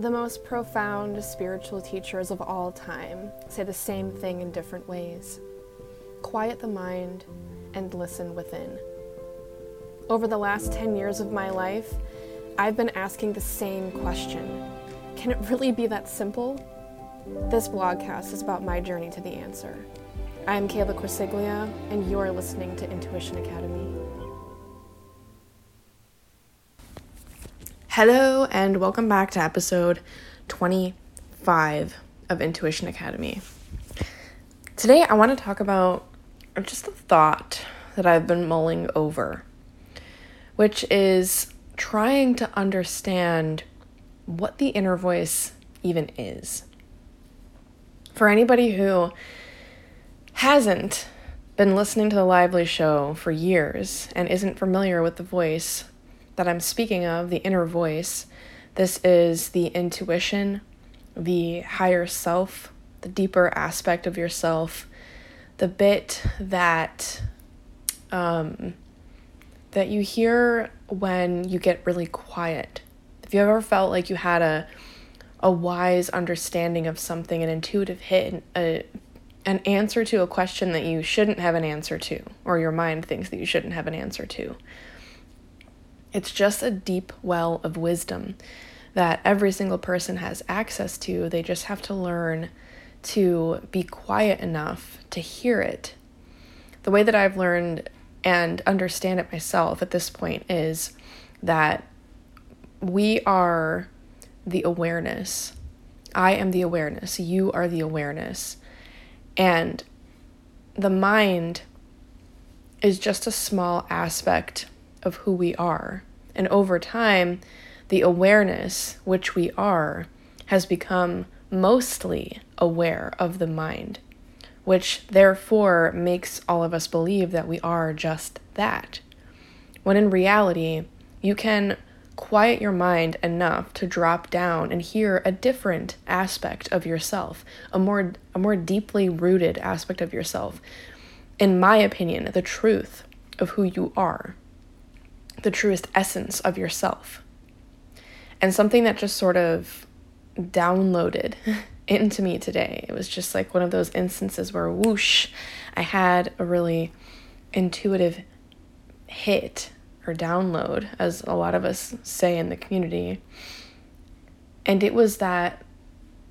The most profound spiritual teachers of all time say the same thing in different ways quiet the mind and listen within. Over the last 10 years of my life, I've been asking the same question Can it really be that simple? This blogcast is about my journey to the answer. I'm Kayla Corsiglia, and you are listening to Intuition Academy. Hello, and welcome back to episode 25 of Intuition Academy. Today, I want to talk about just a thought that I've been mulling over, which is trying to understand what the inner voice even is. For anybody who hasn't been listening to the Lively Show for years and isn't familiar with the voice that I'm speaking of, the inner voice, this is the intuition, the higher self, the deeper aspect of yourself, the bit that um, that you hear when you get really quiet. If you ever felt like you had a a wise understanding of something, an intuitive hit, a, an answer to a question that you shouldn't have an answer to, or your mind thinks that you shouldn't have an answer to. It's just a deep well of wisdom that every single person has access to. They just have to learn to be quiet enough to hear it. The way that I've learned and understand it myself at this point is that we are the awareness. I am the awareness. You are the awareness. And the mind is just a small aspect of who we are. And over time, the awareness, which we are, has become mostly aware of the mind, which therefore makes all of us believe that we are just that. When in reality, you can quiet your mind enough to drop down and hear a different aspect of yourself, a more a more deeply rooted aspect of yourself. In my opinion, the truth of who you are the truest essence of yourself. And something that just sort of downloaded into me today. It was just like one of those instances where whoosh, I had a really intuitive hit or download, as a lot of us say in the community. And it was that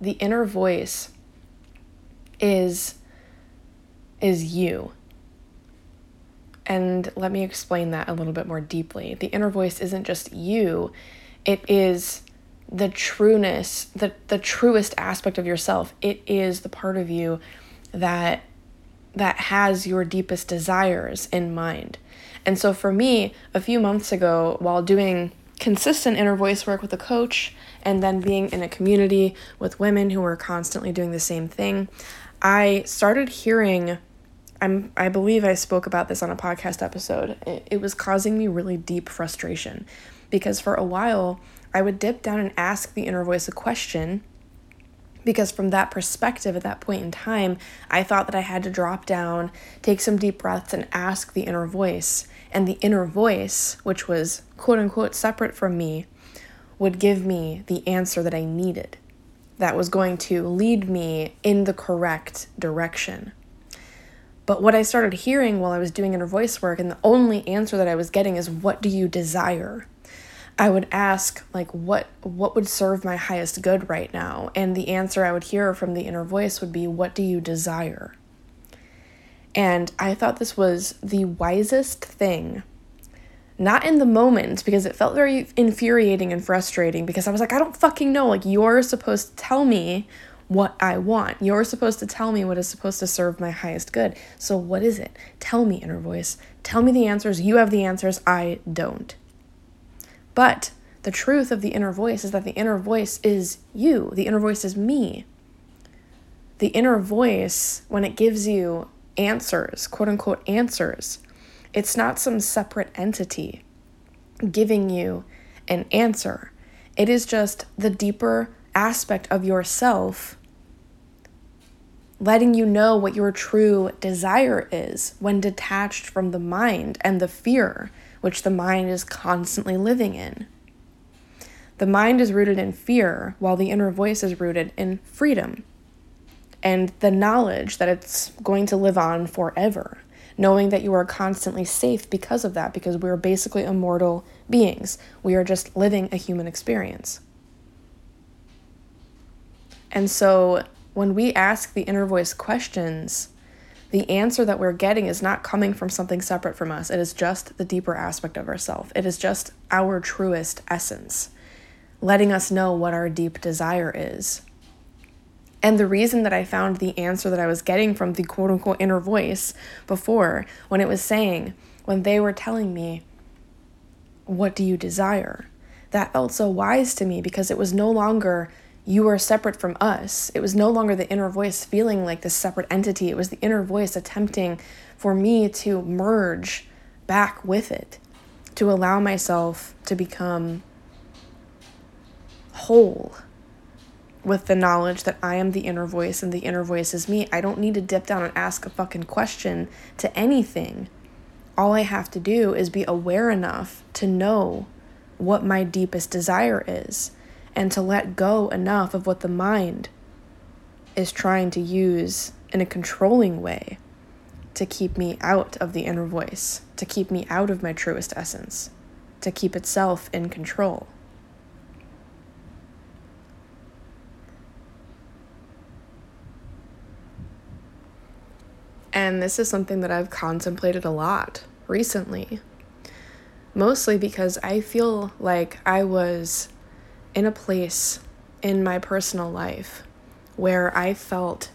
the inner voice is is you and let me explain that a little bit more deeply. The inner voice isn't just you, it is the trueness, the, the truest aspect of yourself. It is the part of you that that has your deepest desires in mind. And so for me, a few months ago, while doing consistent inner voice work with a coach and then being in a community with women who were constantly doing the same thing, I started hearing I'm I believe I spoke about this on a podcast episode. It, it was causing me really deep frustration because for a while I would dip down and ask the inner voice a question because from that perspective at that point in time, I thought that I had to drop down, take some deep breaths and ask the inner voice. And the inner voice, which was quote unquote separate from me, would give me the answer that I needed that was going to lead me in the correct direction. But what I started hearing while I was doing inner voice work, and the only answer that I was getting is, What do you desire? I would ask, like, what what would serve my highest good right now? And the answer I would hear from the inner voice would be, What do you desire? And I thought this was the wisest thing. Not in the moment, because it felt very infuriating and frustrating, because I was like, I don't fucking know. Like, you're supposed to tell me what I want. You're supposed to tell me what is supposed to serve my highest good. So, what is it? Tell me, inner voice. Tell me the answers. You have the answers. I don't. But the truth of the inner voice is that the inner voice is you, the inner voice is me. The inner voice, when it gives you answers, quote unquote answers, it's not some separate entity giving you an answer. It is just the deeper aspect of yourself, letting you know what your true desire is when detached from the mind and the fear which the mind is constantly living in. The mind is rooted in fear, while the inner voice is rooted in freedom and the knowledge that it's going to live on forever. Knowing that you are constantly safe because of that, because we are basically immortal beings. We are just living a human experience. And so when we ask the inner voice questions, the answer that we're getting is not coming from something separate from us. It is just the deeper aspect of ourself. It is just our truest essence, letting us know what our deep desire is. And the reason that I found the answer that I was getting from the quote unquote inner voice before, when it was saying, when they were telling me, What do you desire? That felt so wise to me because it was no longer you are separate from us. It was no longer the inner voice feeling like this separate entity. It was the inner voice attempting for me to merge back with it, to allow myself to become whole with the knowledge that I am the inner voice and the inner voice is me. I don't need to dip down and ask a fucking question to anything. All I have to do is be aware enough to know what my deepest desire is and to let go enough of what the mind is trying to use in a controlling way to keep me out of the inner voice, to keep me out of my truest essence, to keep itself in control. And this is something that I've contemplated a lot recently. Mostly because I feel like I was in a place in my personal life where I felt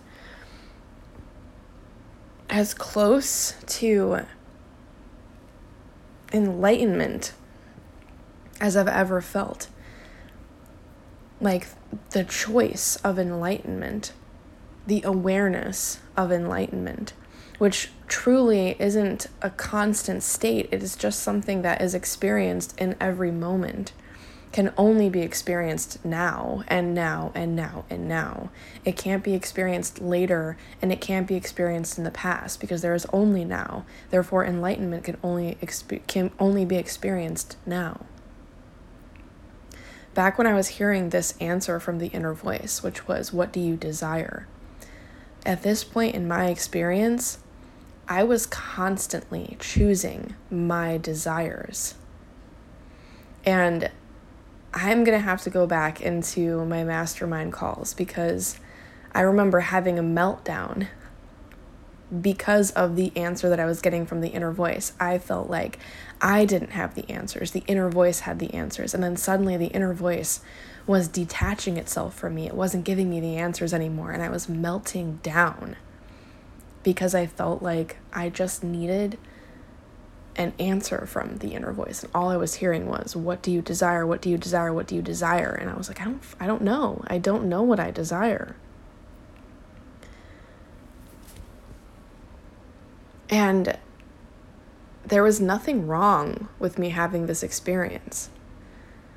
as close to enlightenment as I've ever felt. Like the choice of enlightenment, the awareness of enlightenment, which truly isn't a constant state. It is just something that is experienced in every moment can only be experienced now and now and now and now. It can't be experienced later and it can't be experienced in the past because there is only now. Therefore enlightenment can only exp- can only be experienced now. Back when I was hearing this answer from the inner voice, which was what do you desire? At this point in my experience, I was constantly choosing my desires. And I'm going to have to go back into my mastermind calls because I remember having a meltdown because of the answer that I was getting from the inner voice. I felt like I didn't have the answers, the inner voice had the answers. And then suddenly the inner voice was detaching itself from me, it wasn't giving me the answers anymore. And I was melting down because I felt like I just needed an answer from the inner voice and all i was hearing was what do you desire? What do you desire? What do you desire? And i was like i don't i don't know. I don't know what i desire. And there was nothing wrong with me having this experience.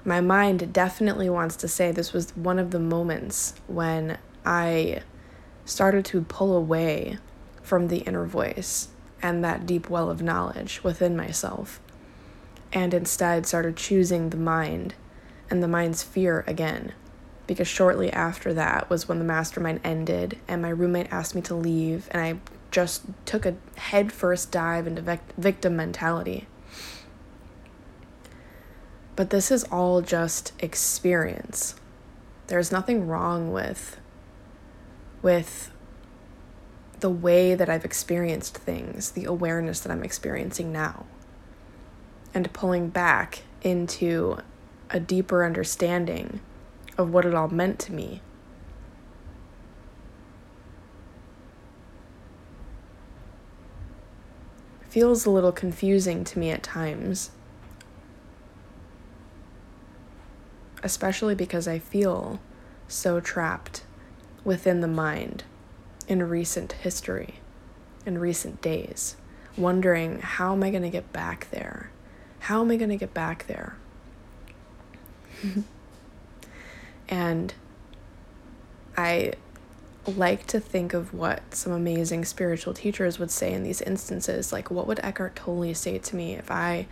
My mind definitely wants to say this was one of the moments when i started to pull away from the inner voice and that deep well of knowledge within myself, and instead started choosing the mind and the mind's fear again. Because shortly after that was when the mastermind ended, and my roommate asked me to leave, and I just took a headfirst dive into vic- victim mentality. But this is all just experience. There's nothing wrong with with the way that I've experienced things, the awareness that I'm experiencing now, and pulling back into a deeper understanding of what it all meant to me. Feels a little confusing to me at times, especially because I feel so trapped within the mind in recent history, in recent days, wondering how am I going to get back there? How am I going to get back there? and I like to think of what some amazing spiritual teachers would say in these instances. Like, what would Eckhart Tolle say to me if I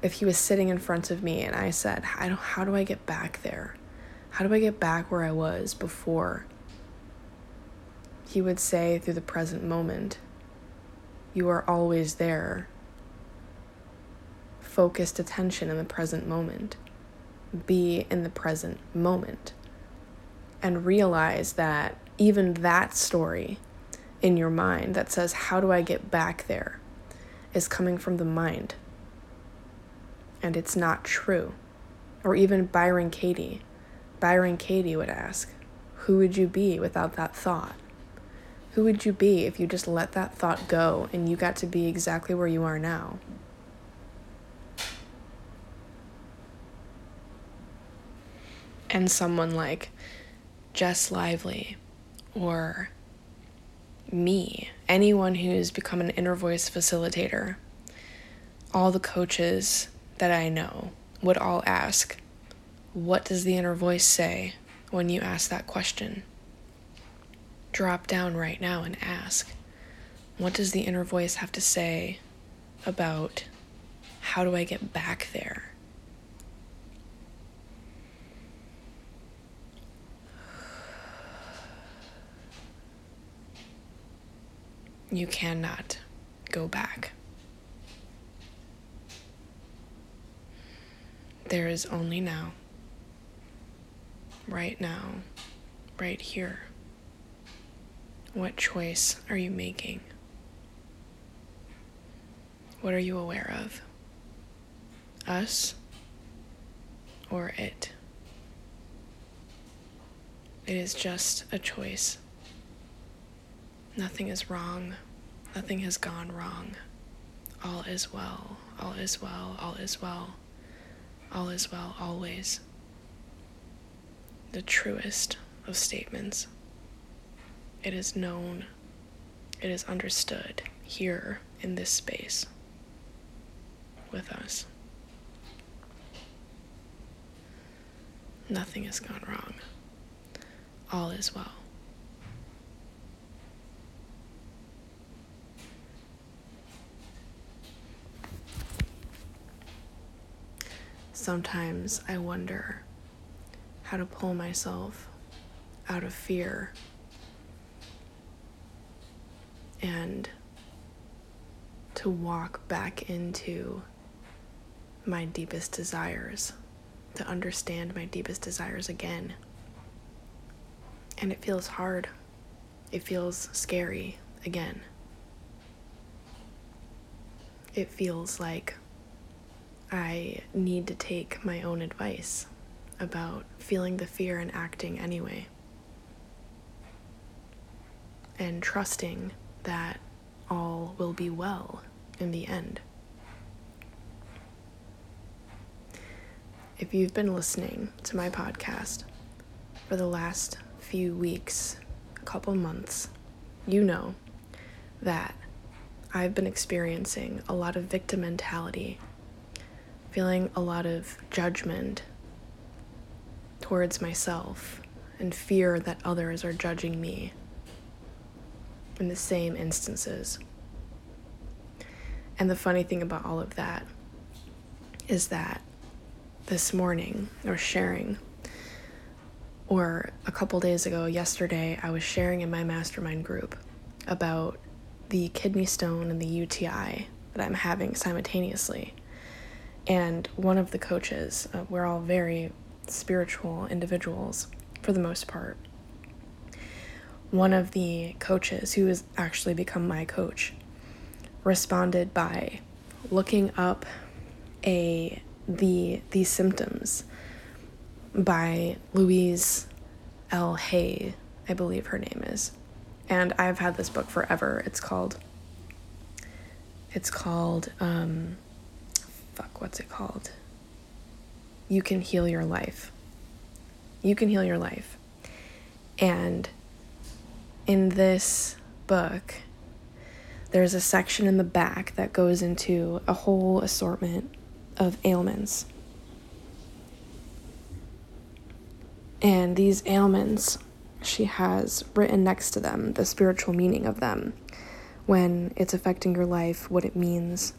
if he was sitting in front of me and I said, I don't, How do I get back there? How do I get back where I was before? He would say through the present moment, You are always there. Focused attention in the present moment. Be in the present moment. And realize that even that story in your mind that says, How do I get back there? is coming from the mind. And it's not true. Or even Byron Katie. Byron Katie would ask, Who would you be without that thought? Who would you be if you just let that thought go and you got to be exactly where you are now? And someone like Jess Lively or me, anyone who's become an inner voice facilitator, all the coaches that I know would all ask, What does the inner voice say when you ask that question? Drop down right now and ask, What does the inner voice have to say about how do I get back there? You cannot go back. There is only now. Right now. Right here. What choice are you making? What are you aware of? Us or it? It is just a choice. Nothing is wrong. Nothing has gone wrong. All is well. All is well. All is well. All is well always. The truest of statements. It is known. It is understood here in this space with us. Nothing has gone wrong. All is well. sometimes I wonder how to pull myself out of fear and to walk back into my deepest desires, to understand my deepest desires again. And it feels hard. It feels scary again. It feels like I need to take my own advice about feeling the fear and acting anyway. And trusting that all will be well in the end. If you've been listening to my podcast for the last few weeks, a couple months, you know that I've been experiencing a lot of victim mentality feeling a lot of judgment towards myself and fear that others are judging me in the same instances. And the funny thing about all of that is that this morning, or sharing, or a couple days ago, yesterday, I was sharing in my mastermind group about the kidney stone and the UTI that I'm having simultaneously. And one of the coaches, uh, we're all very spiritual individuals for the most part. One of the coaches, who has actually become my coach, responded by looking up a the these symptoms by Louise L. Hay, I believe her name is. And I've had this book forever. It's called it's called um, fuck, what's it called? You can heal your life. You can heal your life. And in this book, there's a section in the back that goes into a whole assortment of ailments. And these ailments, she has written next to them the spiritual meaning of them, when it's affecting your life, what it means,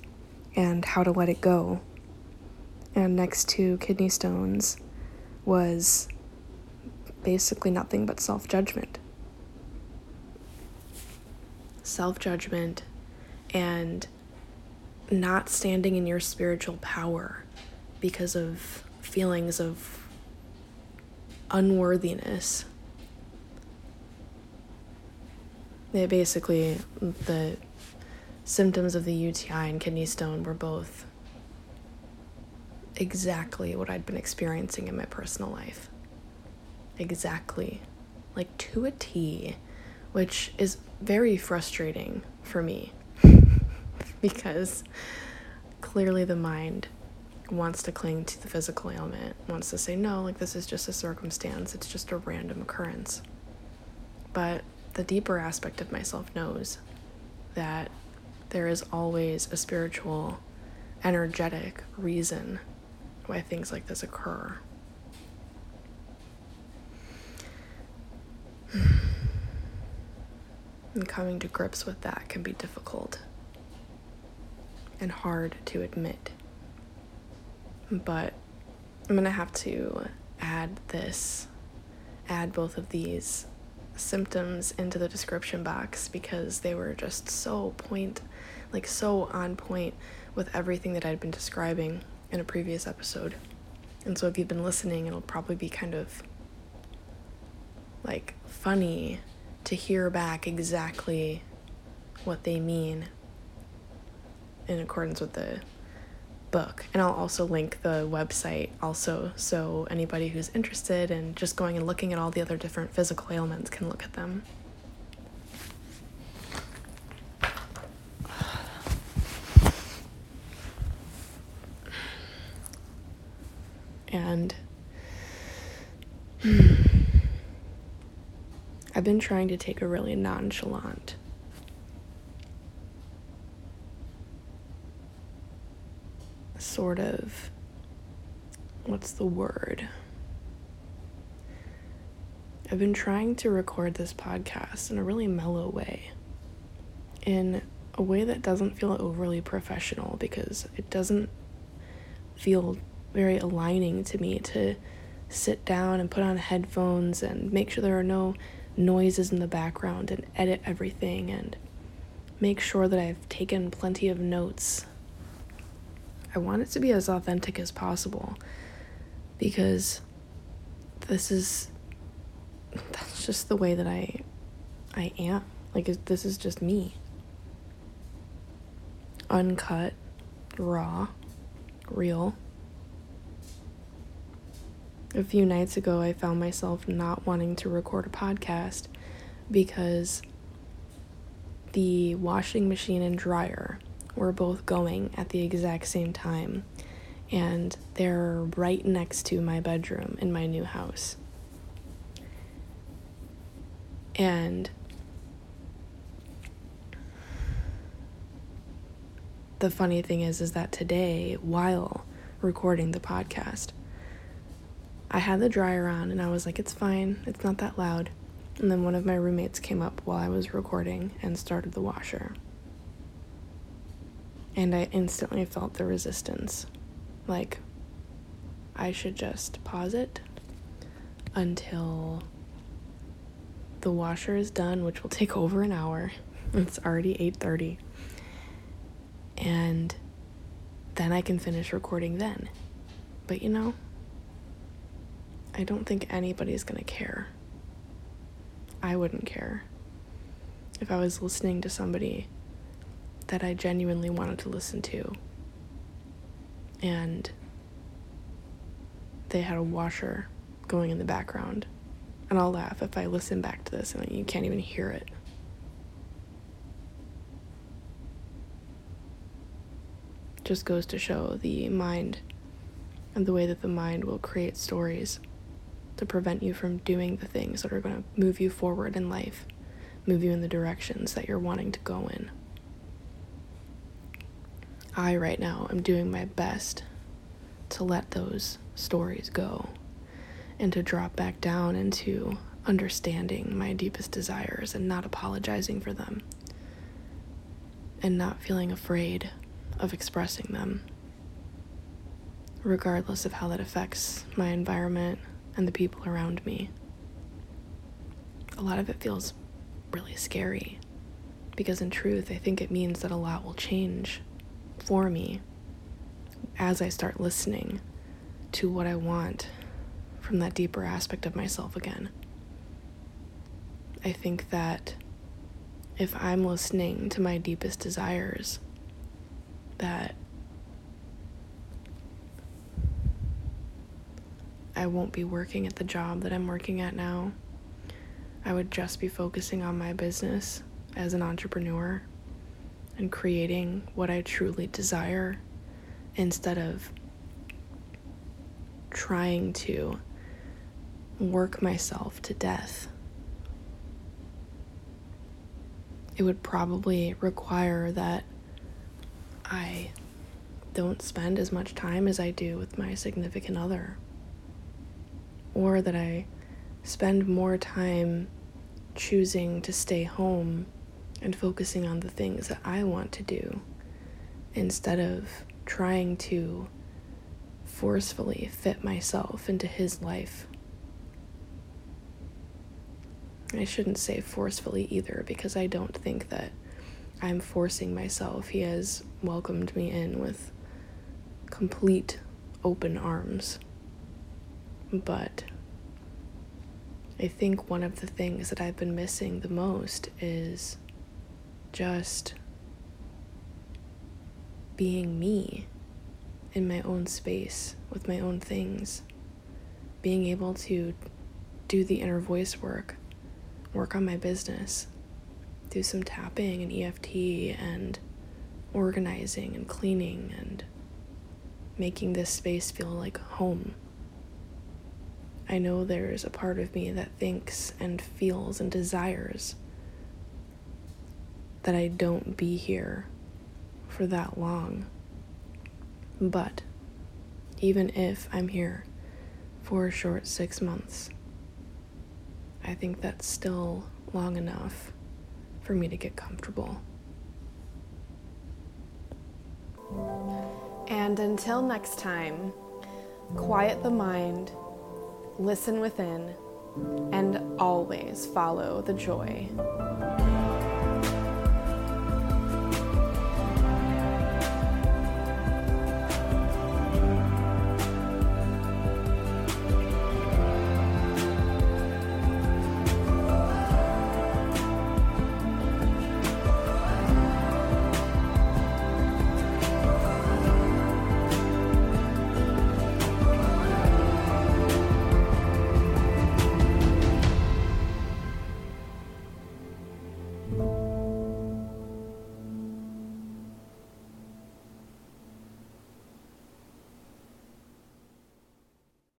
and how to let it go. and next to kidney stones was basically nothing but self judgment. Self judgment and not standing in your spiritual power because of feelings of unworthiness. They basically, the symptoms of the UTI and kidney stone were both exactly what I'd been experiencing in my personal life. Exactly. Like to a T, which is very frustrating for me because clearly the mind wants to cling to the physical ailment, wants to say, no, like this is just a circumstance, it's just a random occurrence. But the deeper aspect of myself knows that there is always a spiritual, energetic reason why things like this occur. And coming to grips with that can be difficult and hard to admit. But I'm going to have to add this, add both of these symptoms into the description box because they were just so point, like so on point with everything that I'd been describing in a previous episode. And so if you've been listening, it'll probably be kind of like funny to hear back exactly what they mean in accordance with the book. And I'll also link the website also so anybody who's interested in just going and looking at all the other different physical ailments can look at them. And I've been trying to take a really nonchalant sort of what's the word? I've been trying to record this podcast in a really mellow way. In a way that doesn't feel overly professional because it doesn't feel very aligning to me to sit down and put on headphones and make sure there are no noises in the background and edit everything and make sure that I've taken plenty of notes. I want it to be as authentic as possible because this is that's just the way that I I am. Like this is just me. Uncut, raw, real a few nights ago, I found myself not wanting to record a podcast because the washing machine and dryer were both going at the exact same time, and they're right next to my bedroom in my new house. And the funny thing is is that today while recording the podcast I had the dryer on and I was like, it's fine, it's not that loud. And then one of my roommates came up while I was recording and started the washer. And I instantly felt the resistance. Like, I should just pause it until the washer is done, which will take over an hour. It's already 8:30. And then I can finish recording then. But you know, I don't think anybody's gonna care. I wouldn't care if I was listening to somebody that I genuinely wanted to listen to and they had a washer going in the background. And I'll laugh if I listen back to this and you can't even hear it. Just goes to show the mind and the way that the mind will create stories to prevent you from doing the things that are going to move you forward in life, move you in the directions that you're wanting to go in. I, right now, am doing my best to let those stories go and to drop back down into understanding my deepest desires and not apologizing for them and not feeling afraid of expressing them. regardless of how that affects my environment and the people around me. A lot of it feels really scary because, in truth, I think it means that a lot will change for me as I start listening to what I want from that deeper aspect of myself again. I think that if I'm listening to my deepest desires, that I won't be working at the job that I'm working at now. I would just be focusing on my business as an entrepreneur and creating what I truly desire instead of trying to work myself to death. It would probably require that I don't spend as much time as I do with my significant other or that I spend more time choosing to stay home and focusing on the things that I want to do instead of trying to forcefully fit myself into his life. I shouldn't say forcefully either because I don't think that I'm forcing myself. He has welcomed me in with complete open arms. But I think one of the things that I've been missing the most is just being me in my own space with my own things. Being able to do the inner voice work, work on my business, do some tapping and EFT and organizing and cleaning and making this space feel like home. I know there's a part of me that thinks and feels and desires that I don't be here for that long. But even if I'm here for a short six months, I think that's still long enough for me to get comfortable. And until next time, quiet the mind listen within, and always follow the joy.